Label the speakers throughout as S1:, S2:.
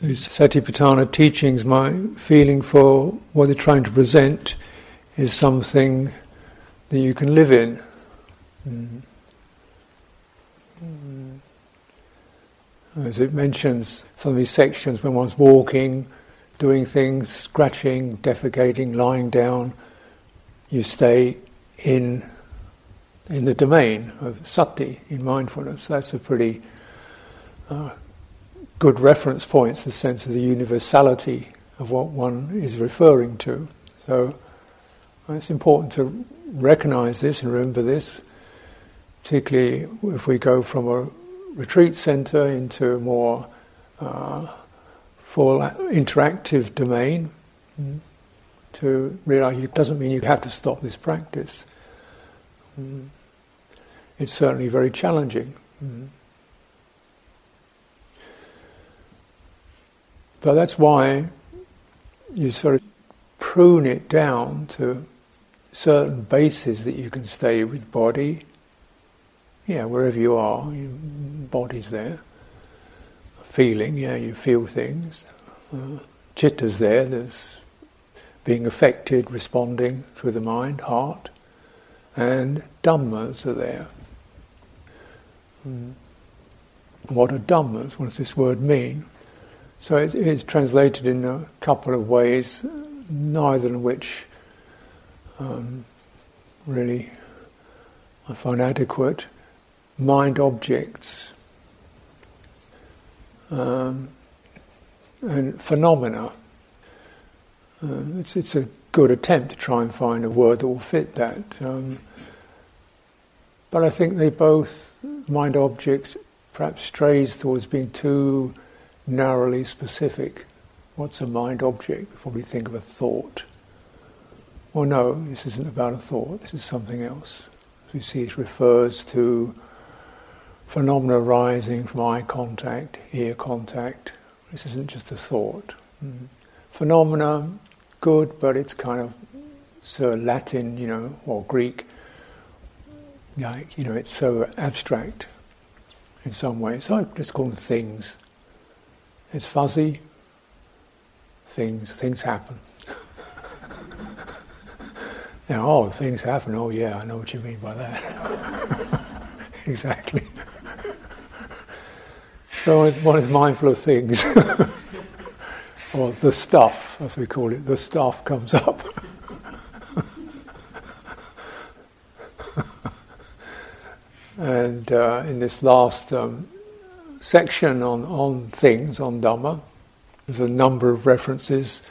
S1: These Satipatthana teachings, my feeling for what they're trying to present is something that you can live in. Mm. As it mentions some of these sections when one's walking, doing things, scratching, defecating, lying down, you stay in in the domain of sati in mindfulness. That's a pretty uh, good reference points, the sense of the universality of what one is referring to. So it's important to recognize this and remember this, particularly if we go from a retreat center into a more uh, full interactive domain. Mm, to realize it doesn't mean you have to stop this practice. Mm, it's certainly very challenging. Mm. But that's why you sort of prune it down to certain bases that you can stay with body. Yeah, wherever you are, your body's there. Feeling, yeah, you feel things. Uh, chitta's there, there's being affected, responding through the mind, heart. And dhammas are there. Mm. What are dhammas? What does this word mean? So it is translated in a couple of ways, neither of which um, really I find adequate. Mind objects um, and phenomena. Uh, it's, it's a good attempt to try and find a word that will fit that. Um, but I think they both, mind objects, perhaps strays towards being too narrowly specific. What's a mind object before we think of a thought? Well, no, this isn't about a thought, this is something else. As we see, it refers to phenomena arising from eye contact, ear contact. This isn't just a thought. Mm. Phenomena, good, but it's kind of so Latin, you know, or Greek. Like, you know, it's so abstract in some ways. So I just call them things. It's fuzzy. Things, things happen. now, oh, things happen. Oh, yeah, I know what you mean by that. exactly. so one is mindful of things, or the stuff, as we call it. The stuff comes up. and uh, in this last um, section on, on things, on Dhamma. There's a number of references,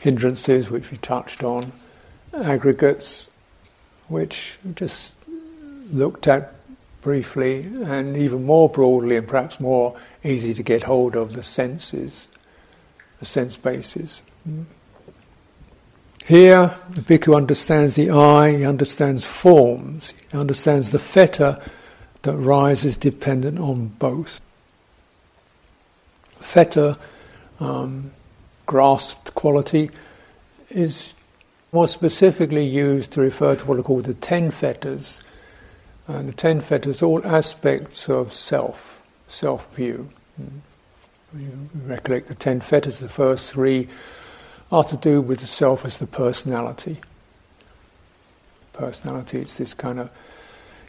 S1: hindrances, which we touched on, aggregates, which just looked at briefly, and even more broadly and perhaps more easy to get hold of, the senses, the sense bases. Here, the bhikkhu understands the eye, he understands forms, he understands the fetter that rises dependent on both fetter, um, grasped quality, is more specifically used to refer to what are called the ten fetters. And the ten fetters, all aspects of self, self view. You recollect the ten fetters, the first three are to do with the self as the personality. Personality, it's this kind of,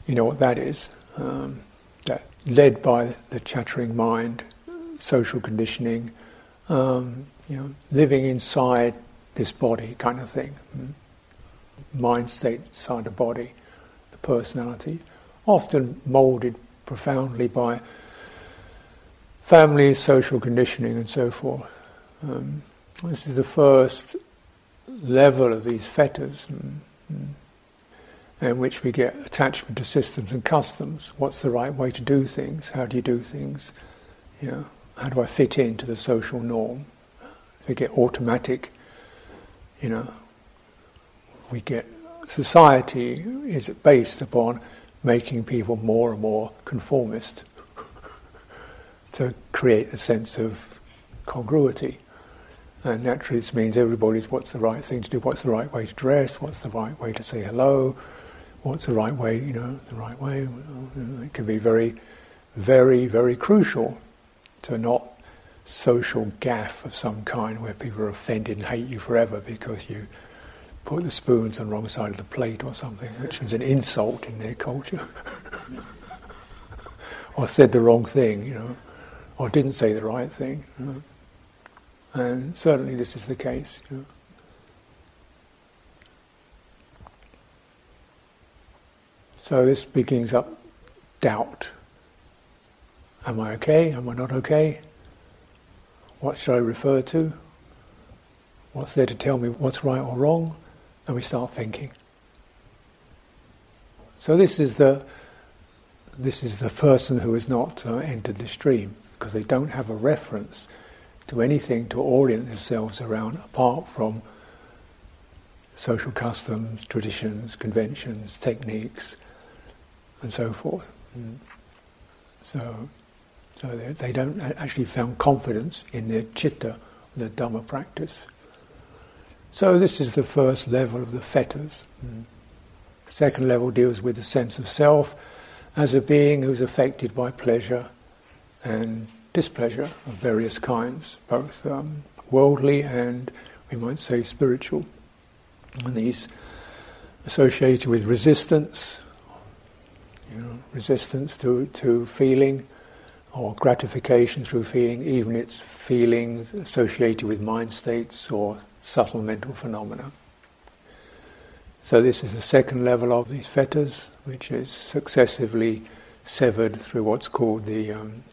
S1: you know what that is, um, that led by the chattering mind, social conditioning, um, you know, living inside this body kind of thing, mm. mind state inside the body, the personality, often moulded profoundly by family, social conditioning, and so forth. Um, this is the first level of these fetters, mm, mm, in which we get attachment to systems and customs. What's the right way to do things? How do you do things? You know, how do I fit into the social norm? We get automatic, you know, we get society is based upon making people more and more conformist to create a sense of congruity. And naturally, this means everybody's what's the right thing to do, what's the right way to dress, what's the right way to say hello, what's the right way, you know, the right way. It can be very, very, very crucial to not social gaffe of some kind where people are offended and hate you forever because you put the spoons on the wrong side of the plate or something, which is an insult in their culture. or said the wrong thing, you know, or didn't say the right thing. You know. And certainly this is the case. You know. So this begins up doubt. Am I okay? Am I not okay? What should I refer to? What's there to tell me what's right or wrong? And we start thinking. So this is the this is the person who has not uh, entered the stream because they don't have a reference to anything to orient themselves around apart from social customs, traditions, conventions, techniques, and so forth. Mm. So, so they, don't actually found confidence in their chitta, their dhamma practice. So this is the first level of the fetters. Mm. Second level deals with the sense of self as a being who's affected by pleasure and displeasure of various kinds, both um, worldly and we might say spiritual. And these associated with resistance, you know, resistance to, to feeling or gratification through feeling, even its feelings associated with mind states or subtle mental phenomena. So this is the second level of these fetters, which is successively severed through what's called the um,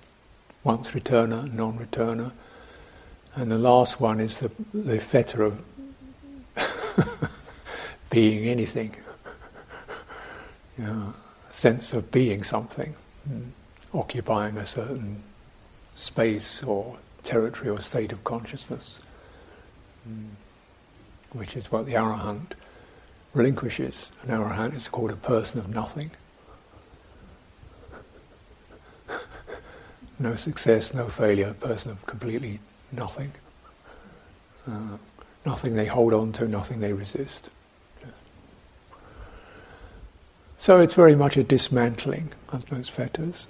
S1: once returner, non-returner, and the last one is the, the fetter of being anything, sense of being something, mm. Occupying a certain space or territory or state of consciousness, mm. which is what the arahant relinquishes. An arahant is called a person of nothing. no success, no failure, a person of completely nothing. Uh, nothing they hold on to, nothing they resist. So it's very much a dismantling of those fetters.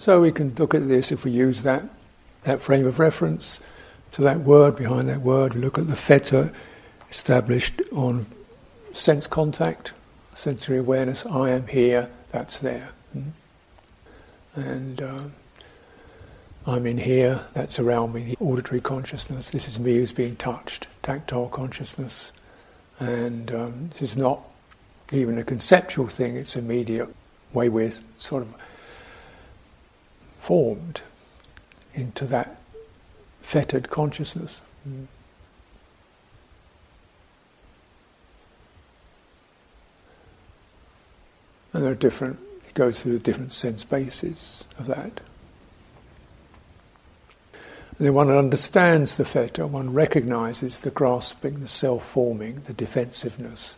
S1: So we can look at this if we use that, that frame of reference to that word, behind that word, we look at the fetter established on sense contact, sensory awareness, I am here, that's there. Mm. And uh, I'm in here, that's around me, the auditory consciousness, this is me who's being touched, tactile consciousness. And um, this is not even a conceptual thing, it's immediate way we're sort of formed into that fettered consciousness. Mm. And there are different, it goes through the different sense bases of that. And then one understands the fetter, one recognizes the grasping, the self forming, the defensiveness,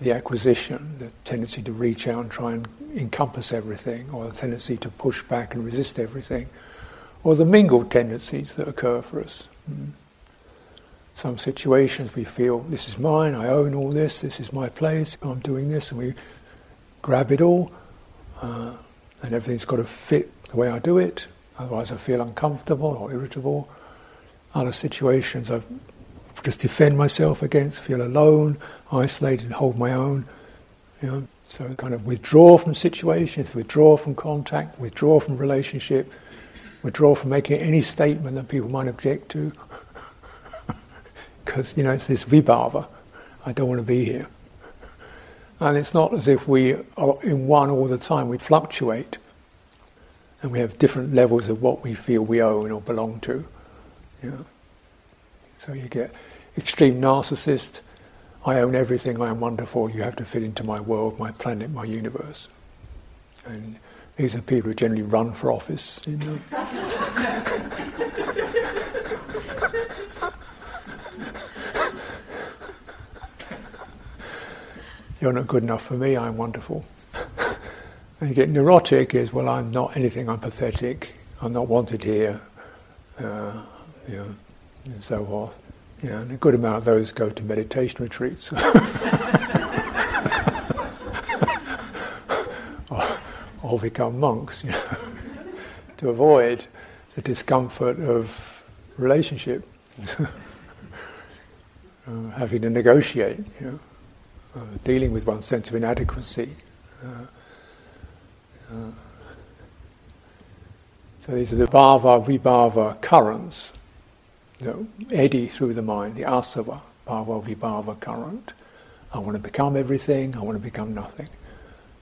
S1: the acquisition, the tendency to reach out and try and encompass everything, or the tendency to push back and resist everything, or the mingled tendencies that occur for us. Mm. Some situations we feel, this is mine, I own all this, this is my place, I'm doing this, and we grab it all, uh, and everything's got to fit the way I do it, otherwise I feel uncomfortable or irritable. Other situations I just defend myself against, feel alone, isolated, hold my own. You know, so kind of withdraw from situations, withdraw from contact, withdraw from relationship, withdraw from making any statement that people might object to. Because, you know, it's this vibhava. I don't want to be here. And it's not as if we are in one all the time, we fluctuate. And we have different levels of what we feel we own or belong to. You know? So you get extreme narcissist, I own everything, I am wonderful, you have to fit into my world, my planet, my universe. And these are people who generally run for office. You know? you're not good enough for me, I'm wonderful. and you get neurotic is, well, I'm not anything, I'm pathetic, I'm not wanted here, uh, you know, and so forth. Know, and a good amount of those go to meditation retreats. or, or become monks, you know, to avoid the discomfort of relationship, uh, having to negotiate, you know, uh, dealing with one's sense of inadequacy. Uh, uh, so these are the bhava vibhava currents that eddy through the mind, the asava, bhava vibhava current. I want to become everything, I want to become nothing.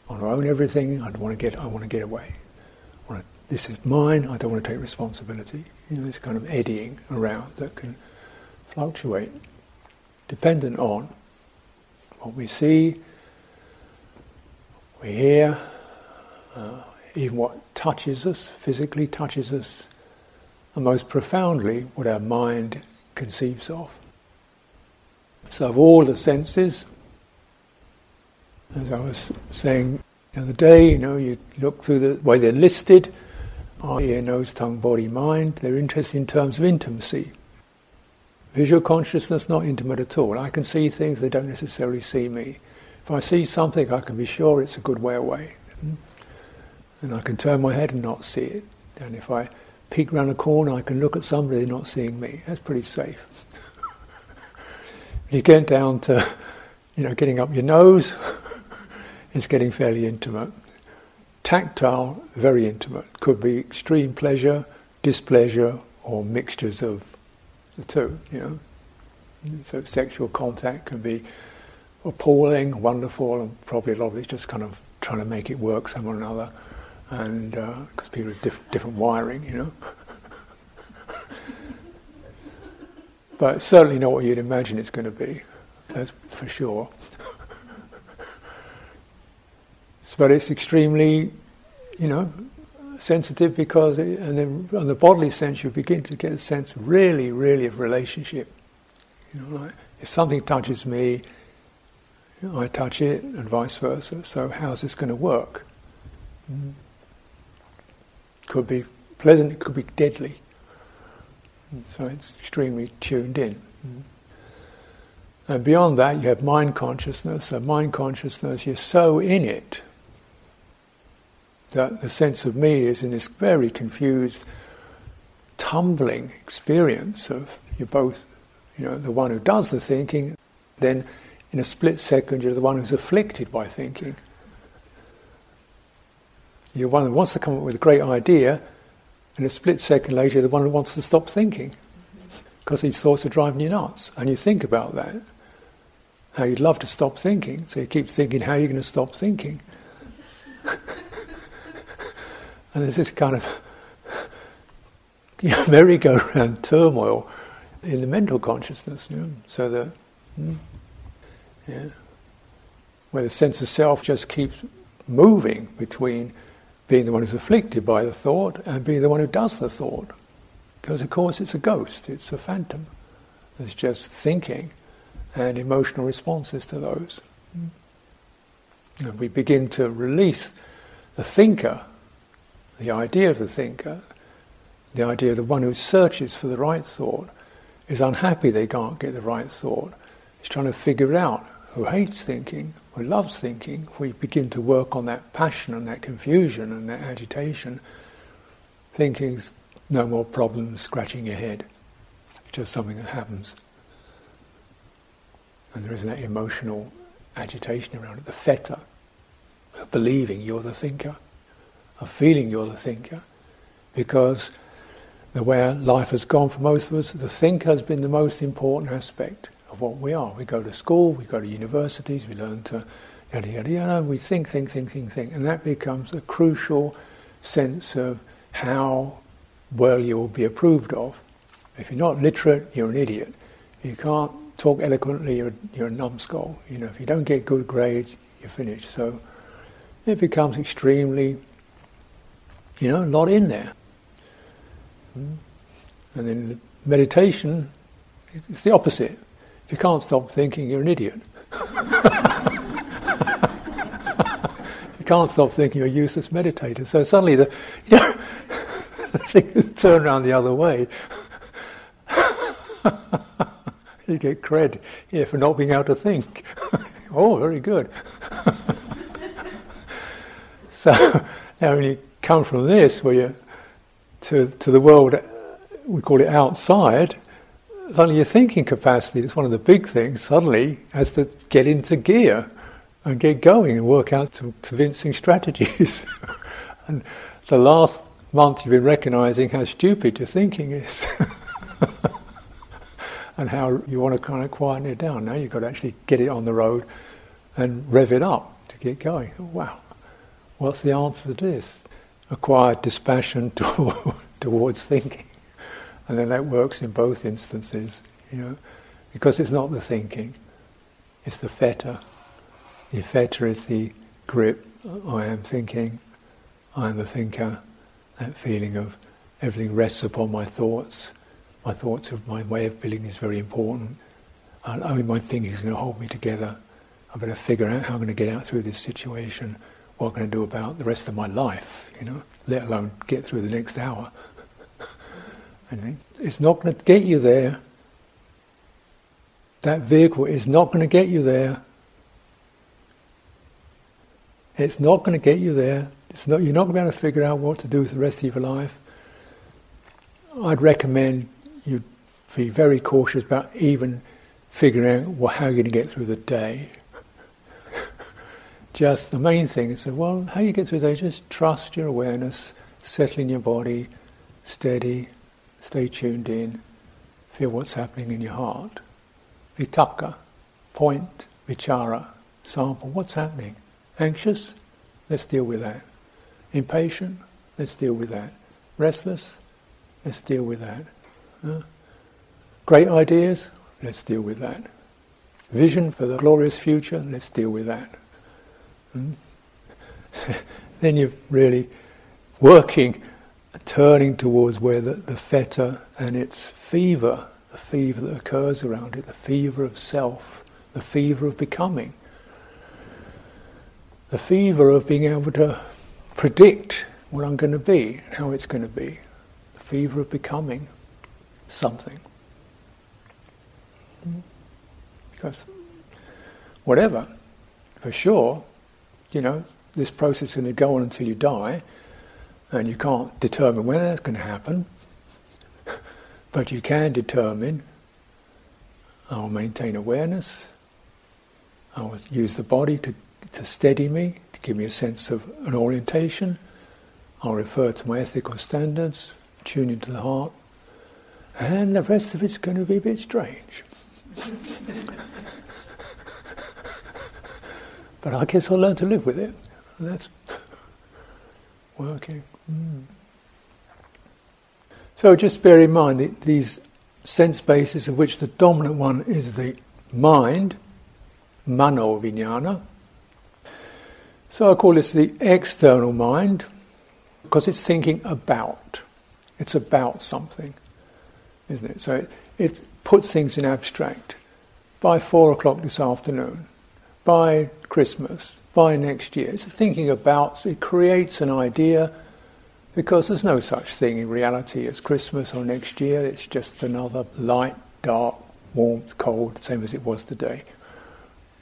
S1: I want to own everything, I want to get I want to get away. To, this is mine, I don't want to take responsibility. You know, this kind of eddying around that can fluctuate, dependent on what we see, we hear, uh, even what touches us, physically touches us, and most profoundly, what our mind conceives of. So, of all the senses, as I was saying the other day, you know, you look through the way they're listed eye, ear, nose, tongue, body, mind, they're interested in terms of intimacy. Visual consciousness, not intimate at all. I can see things, they don't necessarily see me. If I see something, I can be sure it's a good way away. Hmm? And I can turn my head and not see it. And if I peek round a corner, I can look at somebody not seeing me. That's pretty safe. you get down to, you know, getting up your nose, it's getting fairly intimate. Tactile, very intimate. Could be extreme pleasure, displeasure, or mixtures of the two, you know. So sexual contact can be appalling, wonderful, and probably a lot of it's just kind of trying to make it work some or another, and because uh, people have diff- different wiring, you know. but certainly not what you'd imagine it's going to be. That's for sure. but it's extremely, you know, sensitive because, it, and then on the bodily sense, you begin to get a sense, really, really, of relationship. You know, like if something touches me, I touch it, and vice versa. So how's this going to work? Mm. Could be pleasant, it could be deadly. So it's extremely tuned in. Mm. And beyond that, you have mind consciousness. So, mind consciousness, you're so in it that the sense of me is in this very confused, tumbling experience of you're both, you know, the one who does the thinking, then in a split second you're the one who's afflicted by thinking. You're one who wants to come up with a great idea, and a split second later you're the one who wants to stop thinking. Because these thoughts are driving you nuts. And you think about that. How you'd love to stop thinking, so you keep thinking how you're going to stop thinking. And there's this kind of you know, merry-go-round turmoil in the mental consciousness. You know? So the hmm, yeah, where the sense of self just keeps moving between being the one who's afflicted by the thought and being the one who does the thought. Because of course it's a ghost, it's a phantom. It's just thinking and emotional responses to those. Mm. And we begin to release the thinker the idea of the thinker, the idea of the one who searches for the right thought, is unhappy they can't get the right thought. Is trying to figure it out who hates thinking, who loves thinking. We begin to work on that passion and that confusion and that agitation. Thinking's no more problem scratching your head. Just something that happens. And there isn't that emotional agitation around it, the fetter of believing you're the thinker of feeling you're the thinker, because the way life has gone for most of us, the thinker has been the most important aspect of what we are. We go to school, we go to universities, we learn to yada yada yada, we think, think, think, think, think, and that becomes a crucial sense of how well you will be approved of. If you're not literate, you're an idiot. You can't talk eloquently, you're, you're a numbskull. You know, if you don't get good grades, you're finished. So it becomes extremely you know, not in there. Hmm? And then meditation, it's the opposite. If you can't stop thinking, you're an idiot. you can't stop thinking, you're a useless meditator. So suddenly the, you know, around the other way. you get cred here for not being able to think. oh, very good. so now when you come from this, where you to, to the world, we call it outside, suddenly your thinking capacity, that's one of the big things, suddenly has to get into gear and get going and work out some convincing strategies. and the last month you've been recognizing how stupid your thinking is. and how you want to kind of quieten it down. Now you've got to actually get it on the road and rev it up to get going. Wow, what's the answer to this? Acquire dispassion towards thinking. And then that works in both instances, you know, because it's not the thinking, it's the fetter. The fetter is the grip. I am thinking, I am the thinker. That feeling of everything rests upon my thoughts. My thoughts of my way of feeling is very important. And only my thinking is going to hold me together. I'm going to figure out how I'm going to get out through this situation, what I'm going to do about the rest of my life, you know, let alone get through the next hour. It's not going to get you there. That vehicle is not going to get you there. It's not going to get you there. It's not, you're not going to be able to figure out what to do with the rest of your life. I'd recommend you be very cautious about even figuring out well, how you're going to get through the day. just the main thing is, well, how you get through the day, just trust your awareness, settle in your body, steady, stay tuned in, feel what's happening in your heart. Vitakka, point, vichara, sample, what's happening? Anxious? Let's deal with that. Impatient? Let's deal with that. Restless? Let's deal with that. Great ideas? Let's deal with that. Vision for the glorious future? Let's deal with that. Hmm? then you're really working, turning towards where the, the fetter and its fever, the fever that occurs around it, the fever of self, the fever of becoming, the fever of being able to predict what I'm going to be, how it's going to be, the fever of becoming something. Because whatever, for sure, you know, this process is going to go on until you die, and you can't determine when that's going to happen, but you can determine I'll maintain awareness, I'll use the body to, to steady me, to give me a sense of an orientation, I'll refer to my ethical standards, tune into the heart, and the rest of it's going to be a bit strange. but I guess I'll learn to live with it. And that's working. So just bear in mind that these sense bases, of which the dominant one is the mind, mano vijnana. So I call this the external mind because it's thinking about. It's about something, isn't it? So it, it puts things in abstract. By four o'clock this afternoon, by Christmas, by next year. It's thinking about, it creates an idea because there's no such thing in reality as Christmas or next year. It's just another light, dark, warmth, cold, same as it was today,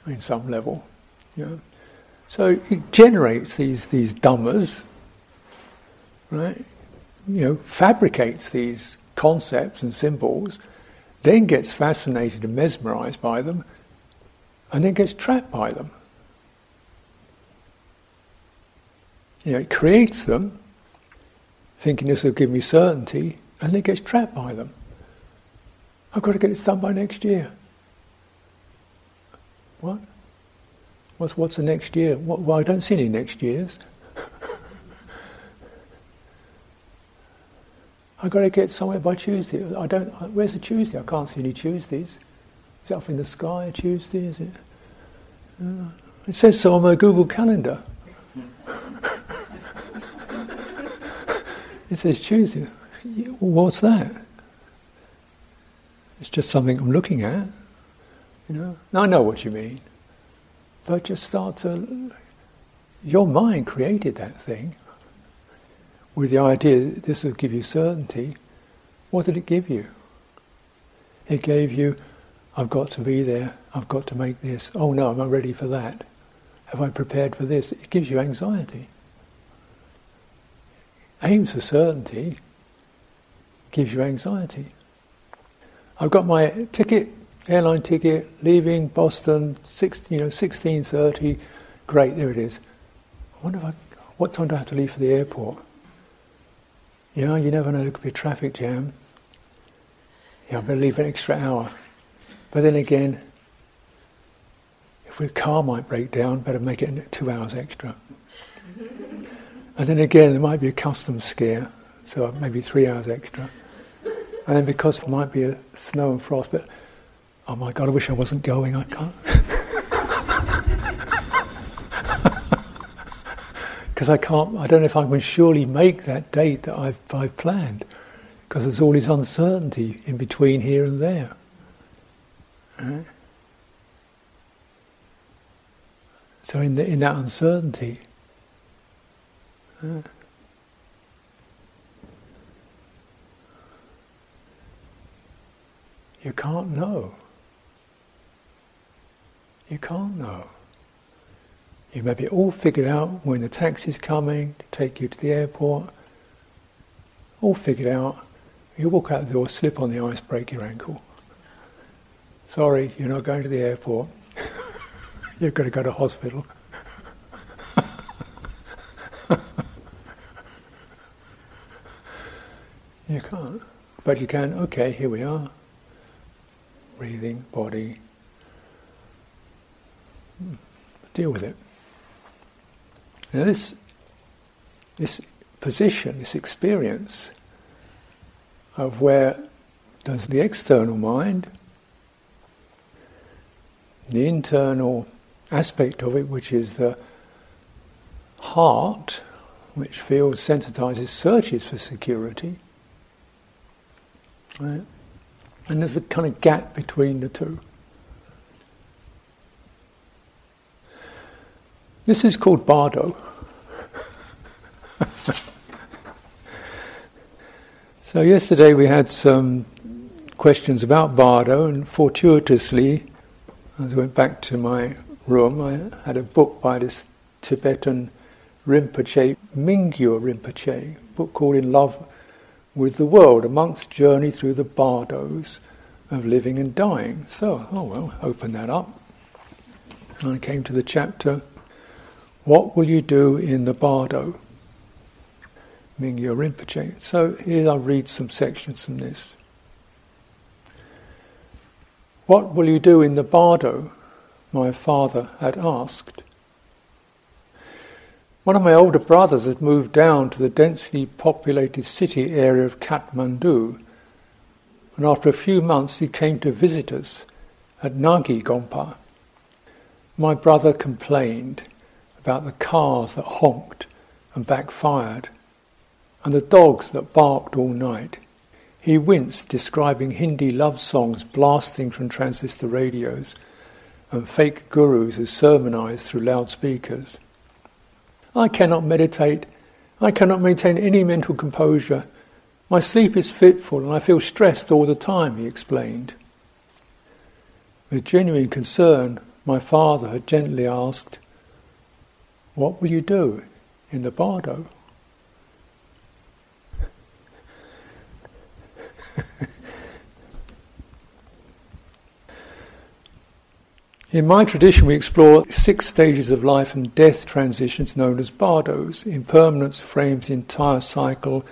S1: in some level. Know? So it generates these these dhammas, right? You know, fabricates these concepts and symbols, then gets fascinated and mesmerized by them, and then gets trapped by them. You know, it creates them, thinking this will give me certainty, and then gets trapped by them. I've got to get this done by next year. What? What's, what's the next year? What, well, I don't see any next years. I've got to get somewhere by Tuesday. I don't. Where's the Tuesday? I can't see any Tuesdays. Is it up in the sky? Tuesday? Is it? Uh, it says so on my Google Calendar. it says Tuesday. What's that? It's just something I'm looking at. You know. Now I know what you mean, but just start to. Your mind created that thing with the idea that this will give you certainty, what did it give you? It gave you, I've got to be there, I've got to make this, oh no, I'm not ready for that. Have I prepared for this? It gives you anxiety. Aims for certainty, gives you anxiety. I've got my ticket, airline ticket, leaving Boston, six, you know, sixteen thirty. Great, there it is. I wonder I, what time do I have to leave for the airport? Yeah, you never know. There could be a traffic jam. Yeah, I better leave an extra hour. But then again, if the car might break down, better make it two hours extra. And then again, there might be a customs scare, so maybe three hours extra. And then because it might be a snow and frost, but oh my God, I wish I wasn't going. I can't. Because I can't. I don't know if I can surely make that date that I've, I've planned, because there's all this uncertainty in between here and there. Right? So in, the, in that uncertainty, uh, you can't know. You can't know. You may be all figured out when the taxi's coming to take you to the airport. All figured out. You walk out the door, slip on the ice, break your ankle. Sorry, you're not going to the airport. You've got to go to hospital. You can't. But you can, okay, here we are. Breathing, body. Deal with it. Now this, this position, this experience of where does the external mind, the internal aspect of it, which is the heart, which feels, sensitizes, searches for security. Right? And there's a kind of gap between the two. This is called bardo. so yesterday we had some questions about bardo, and fortuitously, as I went back to my room, I had a book by this Tibetan Rinpoche, Mingyur Rinpoche, a book called In Love with the World, a monk's journey through the bardos of living and dying. So, oh well, open that up. And I came to the chapter, What will you do in the bardo? Mingyur Rinpoche. So here I'll read some sections from this. What will you do in the bardo? my father had asked. One of my older brothers had moved down to the densely populated city area of Kathmandu, and after a few months he came to visit us at Nagi Gompa. My brother complained about the cars that honked and backfired, and the dogs that barked all night. He winced, describing Hindi love songs blasting from transistor radios and fake gurus who sermonized through loudspeakers. I cannot meditate. I cannot maintain any mental composure. My sleep is fitful and I feel stressed all the time, he explained. With genuine concern, my father had gently asked, What will you do in the bardo? In my tradition, we explore six stages of life and death transitions known as bardos. Impermanence frames the entire cycle,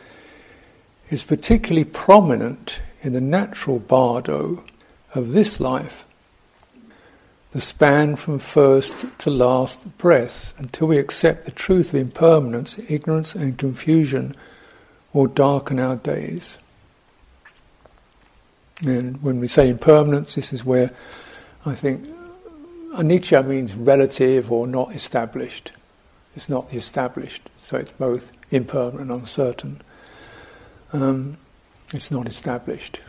S1: is particularly prominent in the natural bardo of this life. The span from first to last breath, until we accept the truth of impermanence, ignorance and confusion will darken our days. And when we say impermanence, this is where I think Anicca means relative or not established. It's not the established, so it's both impermanent and uncertain. Um, it's not established.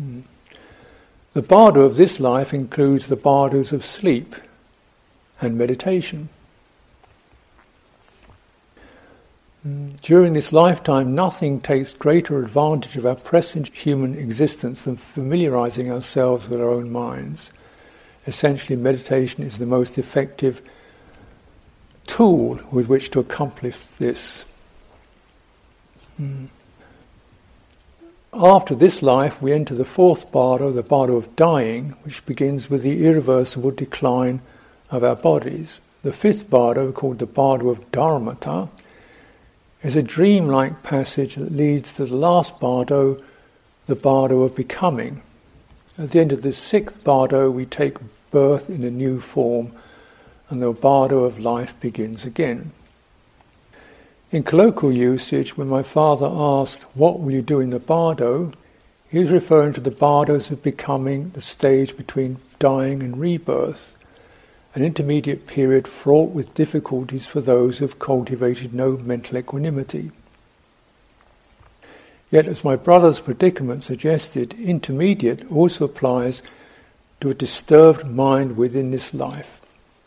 S1: Mm. The bardo of this life includes the bardos of sleep and meditation. Mm. During this lifetime, nothing takes greater advantage of our present human existence than familiarizing ourselves with our own minds essentially meditation is the most effective tool with which to accomplish this. Mm. after this life, we enter the fourth bardo, the bardo of dying, which begins with the irreversible decline of our bodies. The fifth bardo, called the bardo of dharmata, is a dreamlike passage that leads to the last bardo, the bardo of becoming. At the end of this sixth bardo, we take birth in a new form, and the bardo of life begins again. In colloquial usage, when my father asked, What will you do in the bardo? he was referring to the bardos of becoming, the stage between dying and rebirth, an intermediate period fraught with difficulties for those who have cultivated no mental equanimity. Yet, as my brother's predicament suggested, intermediate also applies to a disturbed mind within this life.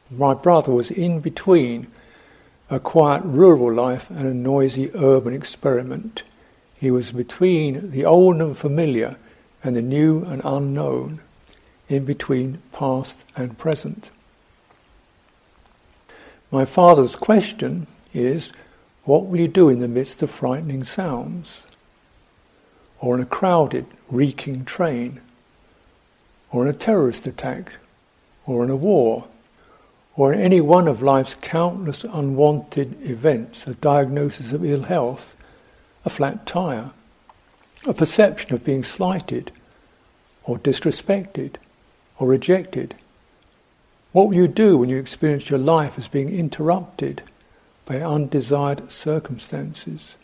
S1: My brother was in between a quiet rural life and a noisy urban experiment. He was between the old and familiar and the new and unknown, in between past and present. My father's question is what will you do in the midst of frightening sounds? Or in a crowded, reeking train? Or in a terrorist attack? Or in a war? or in any one of life's countless unwanted events, a diagnosis of ill health, a flat tire, a perception of being slighted, or disrespected, or rejected. What will you do when you experience your life as being interrupted by undesired circumstances?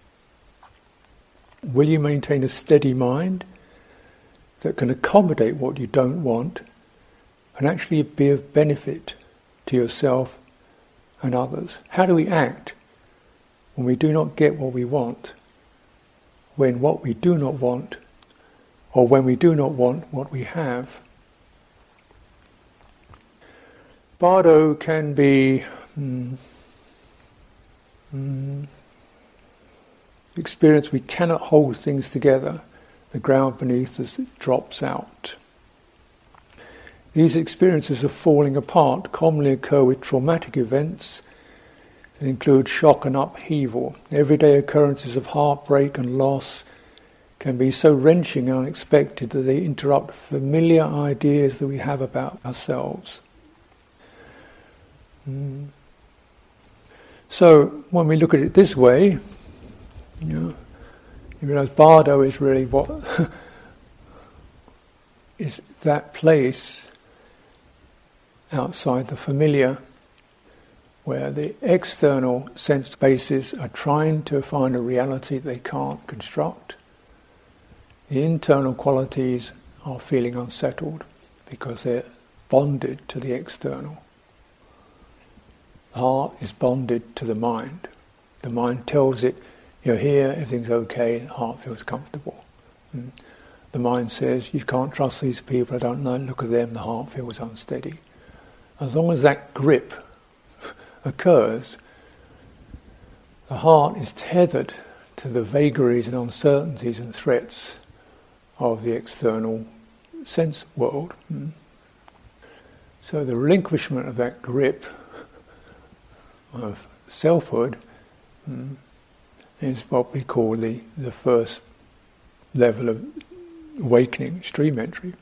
S1: Will you maintain a steady mind that can accommodate what you don't want and actually be of benefit to yourself and others? How do we act when we do not get what we want? When what we do not want, or when we do not want what we have? Bardo can be mm, mm, experience we cannot hold things together. The ground beneath us drops out. These experiences of falling apart commonly occur with traumatic events that include shock and upheaval. Everyday occurrences of heartbreak and loss can be so wrenching and unexpected that they interrupt familiar ideas that we have about ourselves. Mm. So, when we look at it this way, you know, you realize Bardo is really what is that place outside the familiar, where the external sense bases are trying to find a reality they can't construct. The internal qualities are feeling unsettled because they're bonded to the external. The heart is bonded to the mind. The mind tells it, you're here, everything's okay, the heart feels comfortable. Mm. The mind says, you can't trust these people, I don't know, look at them, the heart feels unsteady. As long as that grip occurs, the heart is tethered to the vagaries and uncertainties and threats of the external sense world. Hmm. So the relinquishment of that grip of selfhood hmm, is what we call the, the first level of awakening, stream entry.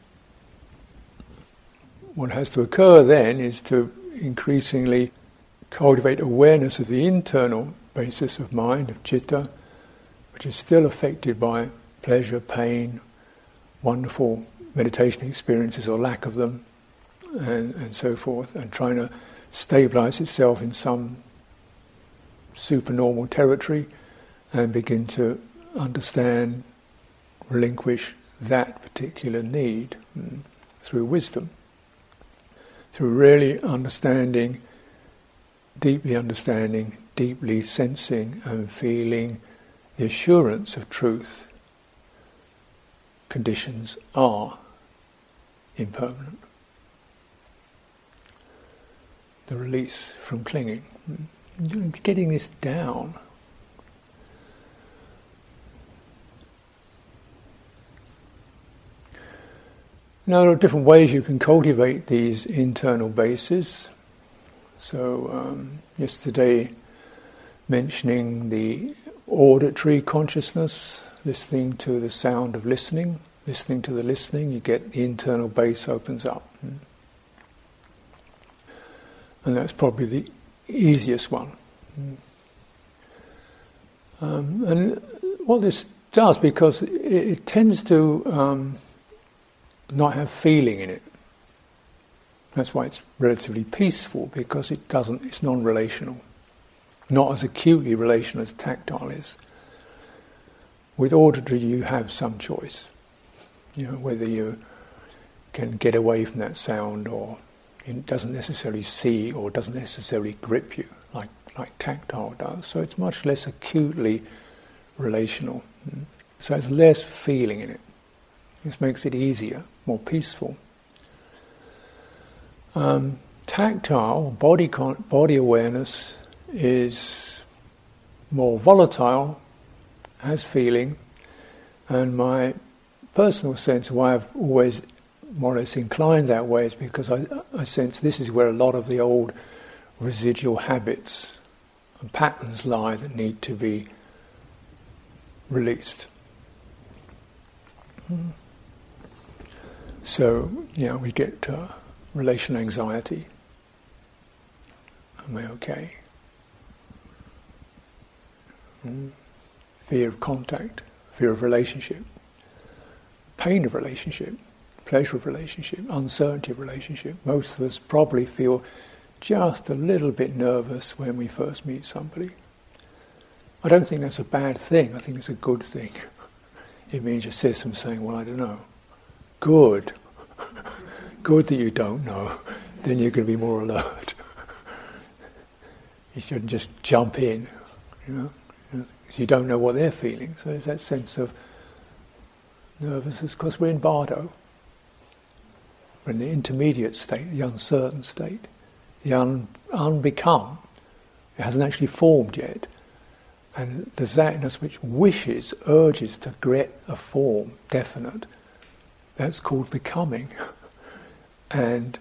S1: What has to occur then is to increasingly cultivate awareness of the internal basis of mind, of citta, which is still affected by pleasure, pain, wonderful meditation experiences or lack of them, and, and so forth, and trying to stabilize itself in some supernormal territory and begin to understand, relinquish that particular need mm, through wisdom through really understanding, deeply understanding, deeply sensing and feeling the assurance of truth. Conditions are impermanent. The release from clinging. Getting this down Now, there are different ways you can cultivate these internal bases. So, um, yesterday, mentioning the auditory consciousness, listening to the sound of listening, listening to the listening, you get the internal base opens up. And that's probably the easiest one. Um, and what this does, because it, it tends to um, not have feeling in it. That's why it's relatively peaceful, because it doesn't, it's non relational. Not as acutely relational as tactile is. With auditory, you have some choice. You know, whether you can get away from that sound or it doesn't necessarily see or doesn't necessarily grip you like, like tactile does. So it's much less acutely relational. So it's less feeling in it. This makes it easier, more peaceful. Um, tactile, body, con- body awareness is more volatile, has feeling, and my personal sense why I've always more or less inclined that way is because I, I sense this is where a lot of the old residual habits and patterns lie that need to be released. So, know, we get uh, relation anxiety. Am I okay? Mm. Fear of contact, fear of relationship, pain of relationship, pleasure of relationship, uncertainty of relationship. Most of us probably feel just a little bit nervous when we first meet somebody. I don't think that's a bad thing, I think it's a good thing. It means your system saying, Well, I don't know. Good. good that you don't know. Then you're going to be more alert. you shouldn't just jump in, you know, because you don't know what they're feeling. So there's that sense of nervousness because we're in bardo. We're in the intermediate state, the uncertain state the un, unbecome. It hasn't actually formed yet. And there's that in us which wishes, urges to get a form, definite. That's called becoming. and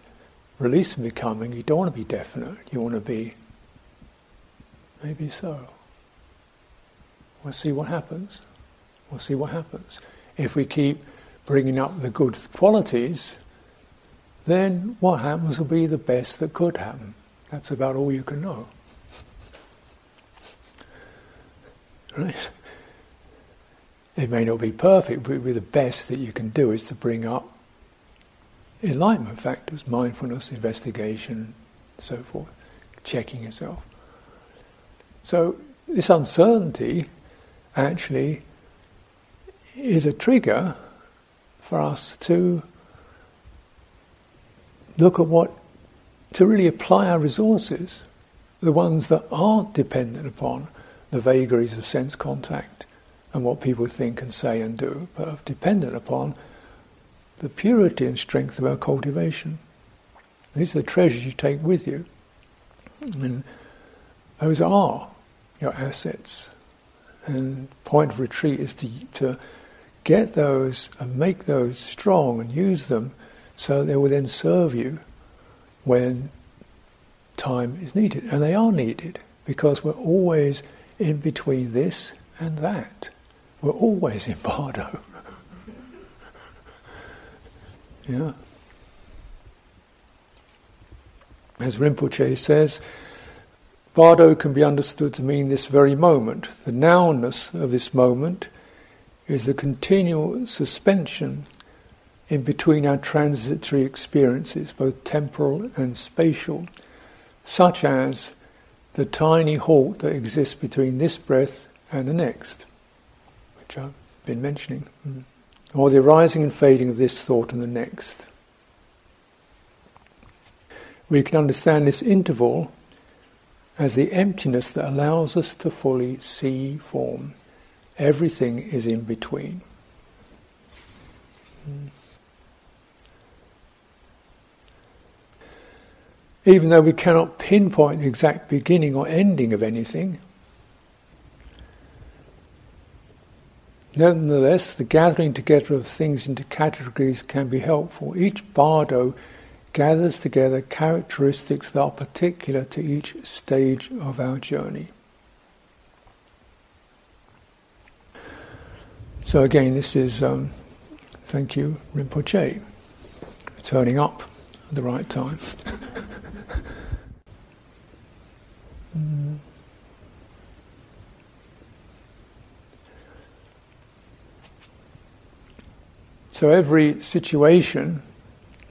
S1: release from becoming, you don't want to be definite, you want to be maybe so. We'll see what happens. We'll see what happens. If we keep bringing up the good qualities, then what happens will be the best that could happen. That's about all you can know. right? It may not be perfect, but the best that you can do is to bring up enlightenment factors, mindfulness, investigation, so forth, checking yourself. So this uncertainty actually is a trigger for us to look at what, to really apply our resources, the ones that aren't dependent upon the vagaries of sense contact and what people think and say and do, but are dependent upon the purity and strength of our cultivation. These are the treasures you take with you. And those are your assets. And point of retreat is to, to get those and make those strong and use them so they will then serve you when time is needed. And they are needed because we're always in between this and that. We're always in bardo. yeah. As Rinpoche says, bardo can be understood to mean this very moment. The nowness of this moment is the continual suspension in between our transitory experiences, both temporal and spatial, such as the tiny halt that exists between this breath and the next, which I've been mentioning, mm. or the arising and fading of this thought and the next. We can understand this interval as the emptiness that allows us to fully see form. Everything is in between. Mm. even though we cannot pinpoint the exact beginning or ending of anything. Nevertheless, the gathering together of things into categories can be helpful. Each bardo gathers together characteristics that are particular to each stage of our journey. So again, this is, um, thank you, Rinpoche, turning up at the right time. So every situation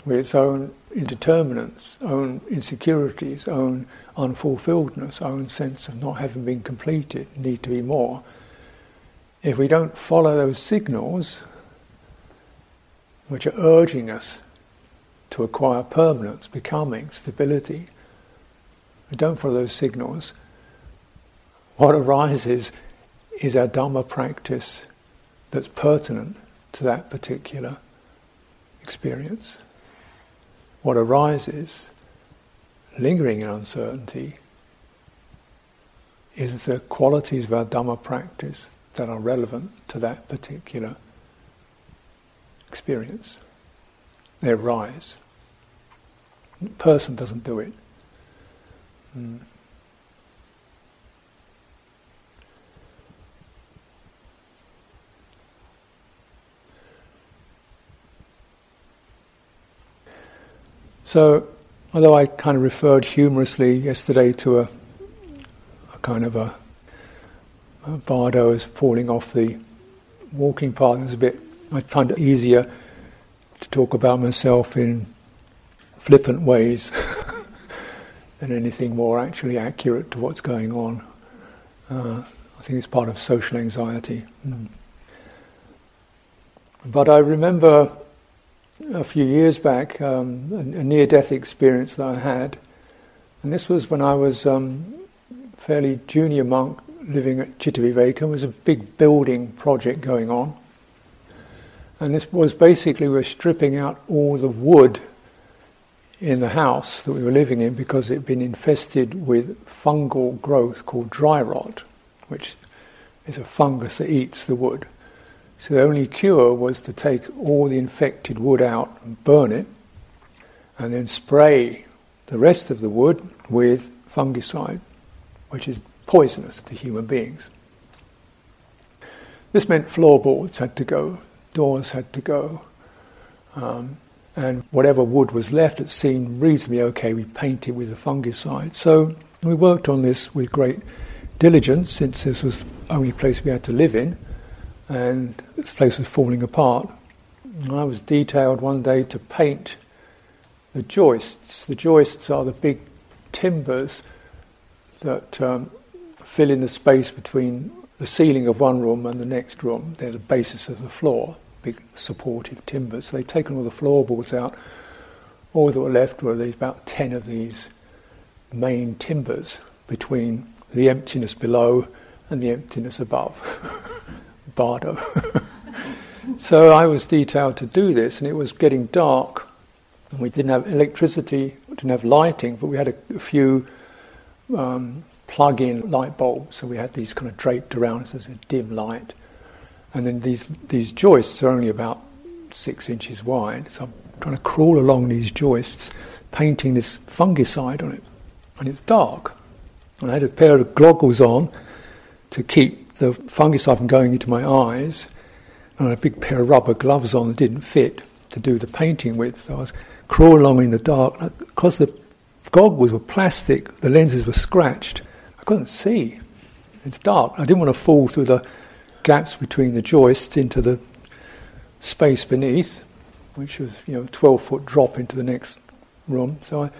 S1: with its own indeterminants, own insecurities, own unfulfilledness, own sense of not having been completed, need to be more. If we don't follow those signals, which are urging us to acquire permanence, becoming, stability, we don't follow those signals, what arises is our Dhamma practice that's pertinent to that particular experience. What arises, lingering in uncertainty, is the qualities of our Dhamma practice that are relevant to that particular experience. They arise. The person doesn't do it. Mm. So, although I kind of referred humorously yesterday to a, a kind of a, a bardo as falling off the walking path, it was a bit, I find it easier to talk about myself in flippant ways than anything more actually accurate to what's going on. Uh, I think it's part of social anxiety. Mm. But I remember a few years back um, a, a near-death experience that I had, and this was when I was um, fairly junior monk living at Chittaviveka. There was a big building project going on, and this was basically we were stripping out all the wood in the house that we were living in because it had been infested with fungal growth called dry rot, which is a fungus that eats the wood. So the only cure was to take all the infected wood out and burn it, and then spray the rest of the wood with fungicide, which is poisonous to human beings. This meant floorboards had to go, doors had to go, um, and whatever wood was left, it seemed reasonably okay. We painted with the fungicide. So we worked on this with great diligence, since this was the only place we had to live in and this place was falling apart. I was detailed one day to paint the joists. The joists are the big timbers that um, fill in the space between the ceiling of one room and the next room. They're the basis of the floor, big supportive timbers. So they've taken all the floorboards out. All that were left were these about ten of these main timbers between the emptiness below and the emptiness above. bardo. so I was detailed to do this, and it was getting dark. And we didn't have electricity, didn't have lighting, but we had a, a few um, plug-in light bulbs. So we had these kind of draped around us as a dim light. And then these these joists are only about six inches wide. So I'm trying to crawl along these joists, painting this fungicide on it, and it's dark. And I had a pair of goggles on to keep the fungicide from going into my eyes, and a big pair of rubber gloves on that didn't fit to do the painting with. So I was crawling along in the dark. Because the goggles were plastic, the lenses were scratched. I couldn't see. It's dark. I didn't want to fall through the gaps between the joists into the space beneath, which was you know 12 foot drop into the next room. So I,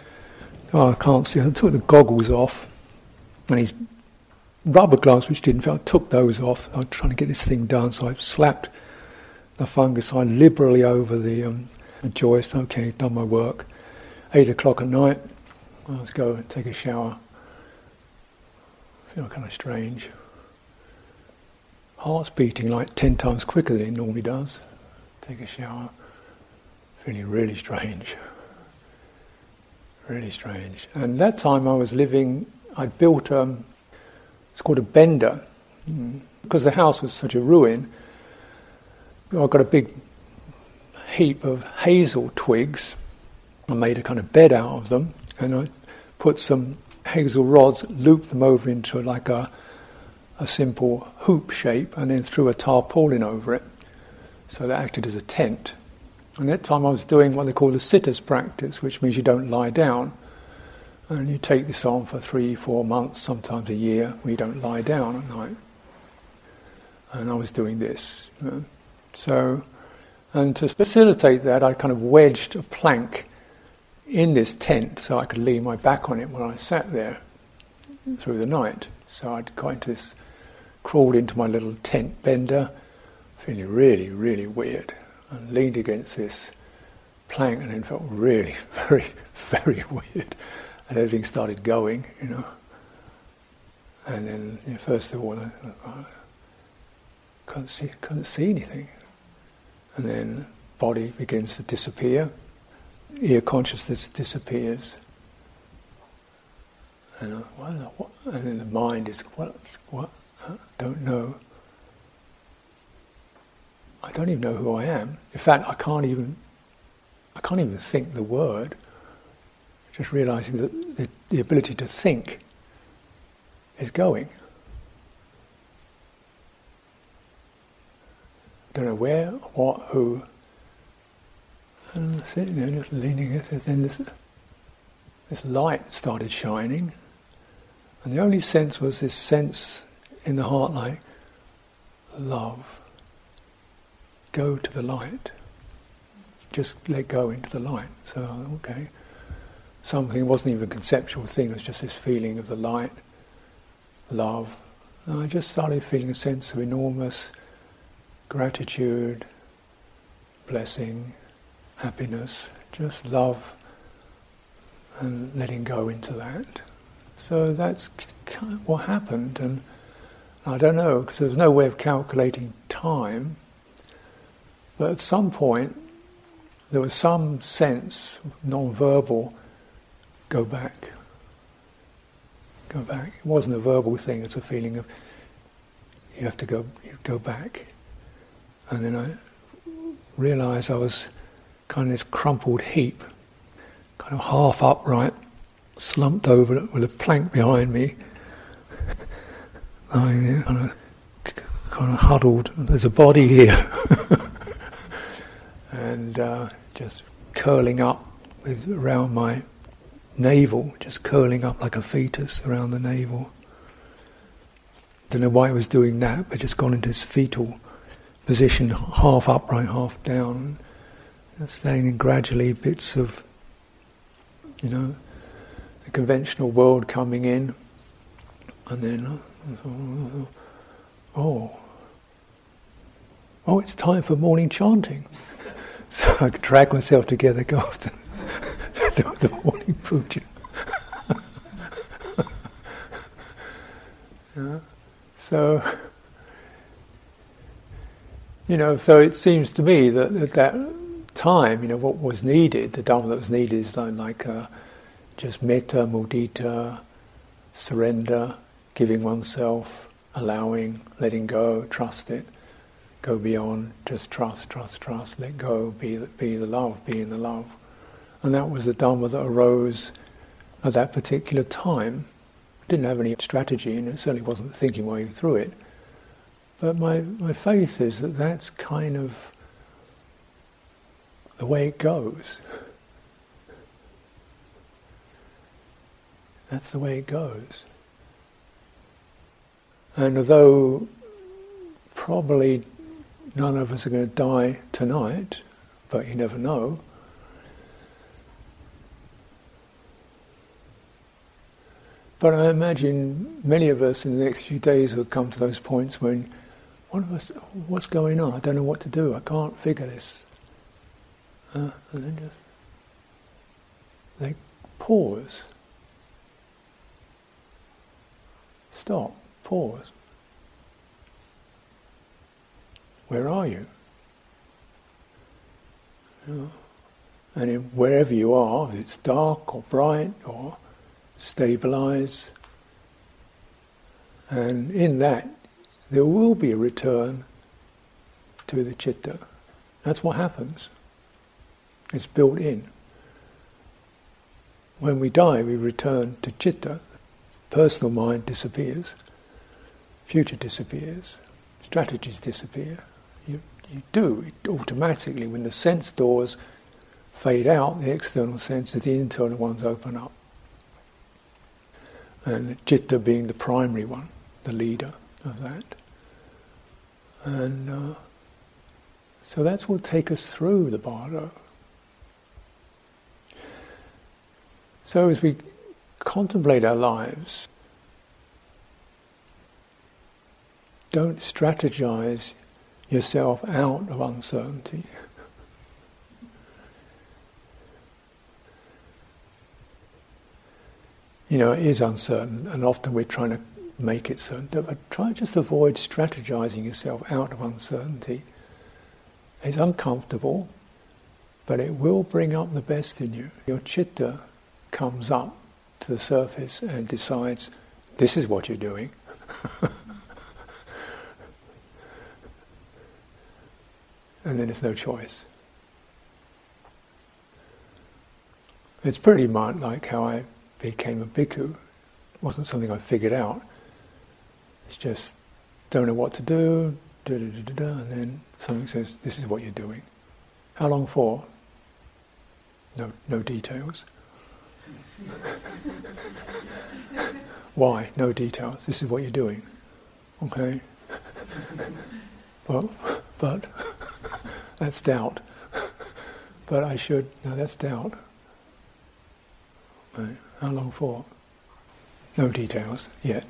S1: oh, I can't see. I took the goggles off, and he's rubber gloves which didn't fit. I took those off. I was trying to get this thing done, so I slapped the fungicide liberally over the, um, the joist. Okay, done my work. Eight o'clock at night, I was go and take a shower. Feel kind of strange. Heart's beating like ten times quicker than it normally does. Take a shower, feeling really strange. Really strange. And that time I was living, I'd built um, it's called a bender. Mm. Because the house was such a ruin, I got a big heap of hazel twigs. I made a kind of bed out of them, and I put some hazel rods, looped them over into like a a simple hoop shape and then threw a tarpaulin over it. So that acted as a tent. And that time I was doing what they call the sitters practice, which means you don't lie down. And you take this on for three, four months, sometimes a year, you don't lie down at night. And I was doing this. You know. So, and to facilitate that, I kind of wedged a plank in this tent so I could lean my back on it when I sat there through the night. So I'd got into this, crawled into my little tent bender, feeling really, really weird, and leaned against this plank and then felt really, very, very weird. And everything started going, you know. And then, you know, first of all, I, I couldn't see, couldn't see anything. And then body begins to disappear, ear consciousness disappears. And, I, what, and then the mind is, what, what, I don't know. I don't even know who I am. In fact, I can't even, I can't even think the word. Just realizing that the, the ability to think is going. Don't know where, what, who. And sitting there, just leaning, it, then this, this light started shining. And the only sense was this sense in the heart like love. Go to the light. Just let go into the light. So, okay. Something wasn't even a conceptual thing, it was just this feeling of the light, love. And I just started feeling a sense of enormous gratitude, blessing, happiness, just love and letting go into that. So that's kind of what happened, and I don't know because there's no way of calculating time. But at some point, there was some sense, non-verbal, go back. Go back. It wasn't a verbal thing; it's a feeling of you have to go. You go back. And then I realized I was kind of this crumpled heap, kind of half upright, slumped over with a plank behind me. I kind of, kind of huddled. There's a body here, and uh, just curling up with around my navel, just curling up like a fetus around the navel. Don't know why he was doing that, but just gone into his fetal position half upright, half down, and staying in gradually bits of, you know, the conventional world coming in, and then, uh, oh, oh, it's time for morning chanting. So I drag myself together, go to the, the puja. yeah. So you know, so it seems to me that at that time, you know, what was needed, the Dharma that was needed is like uh, just metta, mudita, surrender, giving oneself, allowing, letting go, trust it, go beyond, just trust, trust, trust, let go, be, be the love, be in the love. And that was the Dharma that arose at that particular time. Didn't have any strategy, and it certainly wasn't thinking way through it. But my, my faith is that that's kind of the way it goes. That's the way it goes. And although probably none of us are going to die tonight, but you never know. But I imagine many of us in the next few days will come to those points when one of us, what's going on? I don't know what to do. I can't figure this. Uh, and then just like pause. Stop. Pause. Where are you? you know, and wherever you are, if it's dark or bright or stabilize, and in that there will be a return to the chitta. That's what happens. It's built in. When we die, we return to chitta. Personal mind disappears. future disappears, strategies disappear. You, you do it automatically when the sense doors fade out, the external senses, the internal ones open up. And citta being the primary one, the leader of that. And uh, so that's what will take us through the bardo. So as we contemplate our lives, don't strategize yourself out of uncertainty. You know, is uncertain, and often we're trying to make it certain. But uh, try just avoid strategizing yourself out of uncertainty. It's uncomfortable, but it will bring up the best in you. Your chitta comes up to the surface and decides, this is what you're doing. and then there's no choice. It's pretty much like how I became a bhikkhu. It wasn't something I figured out. It's just don't know what to do, da, da, da, and then something says, "This is what you're doing." How long for? No, no details. Why? No details. This is what you're doing. Okay. well, but that's doubt. But I should. No, that's doubt. Right. How long for? No details yet.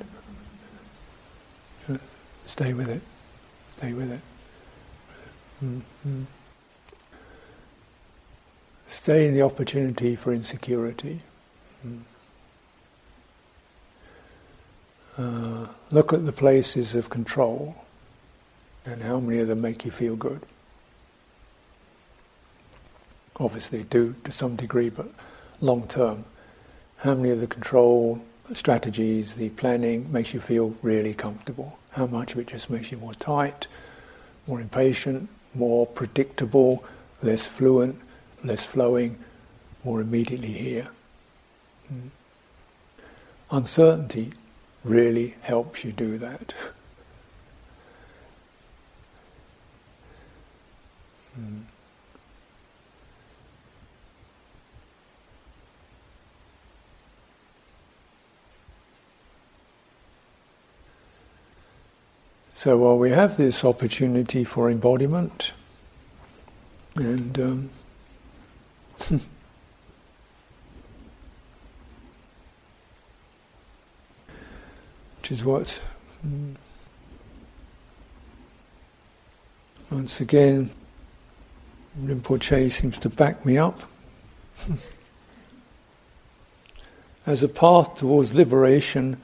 S1: Just stay with it. Stay with it. Mm-hmm. Stay in the opportunity for insecurity. Mm. Uh, look at the places of control and how many of them make you feel good. Obviously, do to some degree, but long term, how many of the control strategies, the planning makes you feel really comfortable? How much of it just makes you more tight, more impatient, more predictable, less fluent, less flowing, more immediately here? Mm. Uncertainty really helps you do that. mm. So while we have this opportunity for embodiment, and um, which is what mm, once again Rinpoche seems to back me up. As a path towards liberation,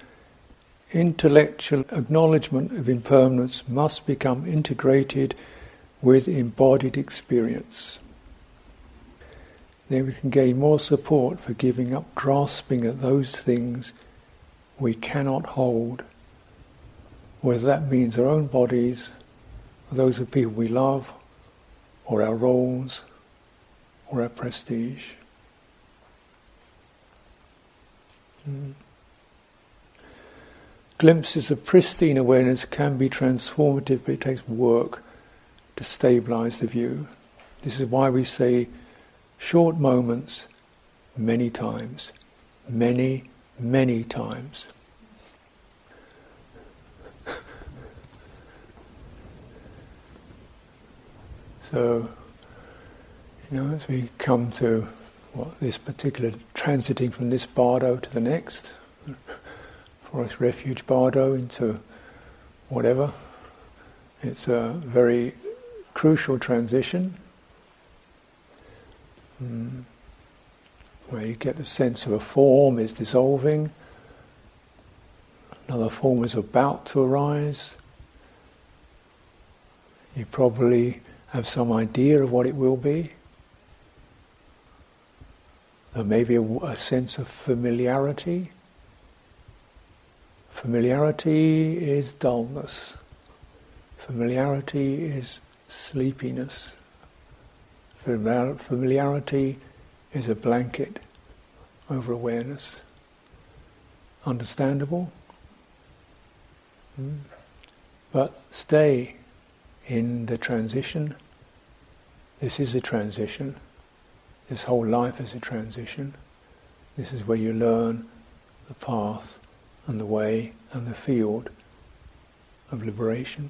S1: intellectual acknowledgement of impermanence must become integrated with embodied experience. Then we can gain more support for giving up grasping at those things we cannot hold, whether that means our own bodies, those of people we love, or our roles, or our prestige. Mm. Glimpses of pristine awareness can be transformative, but it takes work to stabilize the view. This is why we say short moments many times, many, many times. so, you know, as we come to what, this particular transiting from this bardo to the next, forest refuge bardo into whatever. It's a very crucial transition mm, where you get the sense of a form is dissolving, another form is about to arise. You probably have some idea of what it will be. There may be a, a sense of familiarity. Familiarity is dullness. Familiarity is sleepiness. Familiarity is a blanket over awareness. Understandable? Hmm? but stay in the transition. This is a transition. This whole life is a transition. This is where you learn the path and the way and the field of liberation.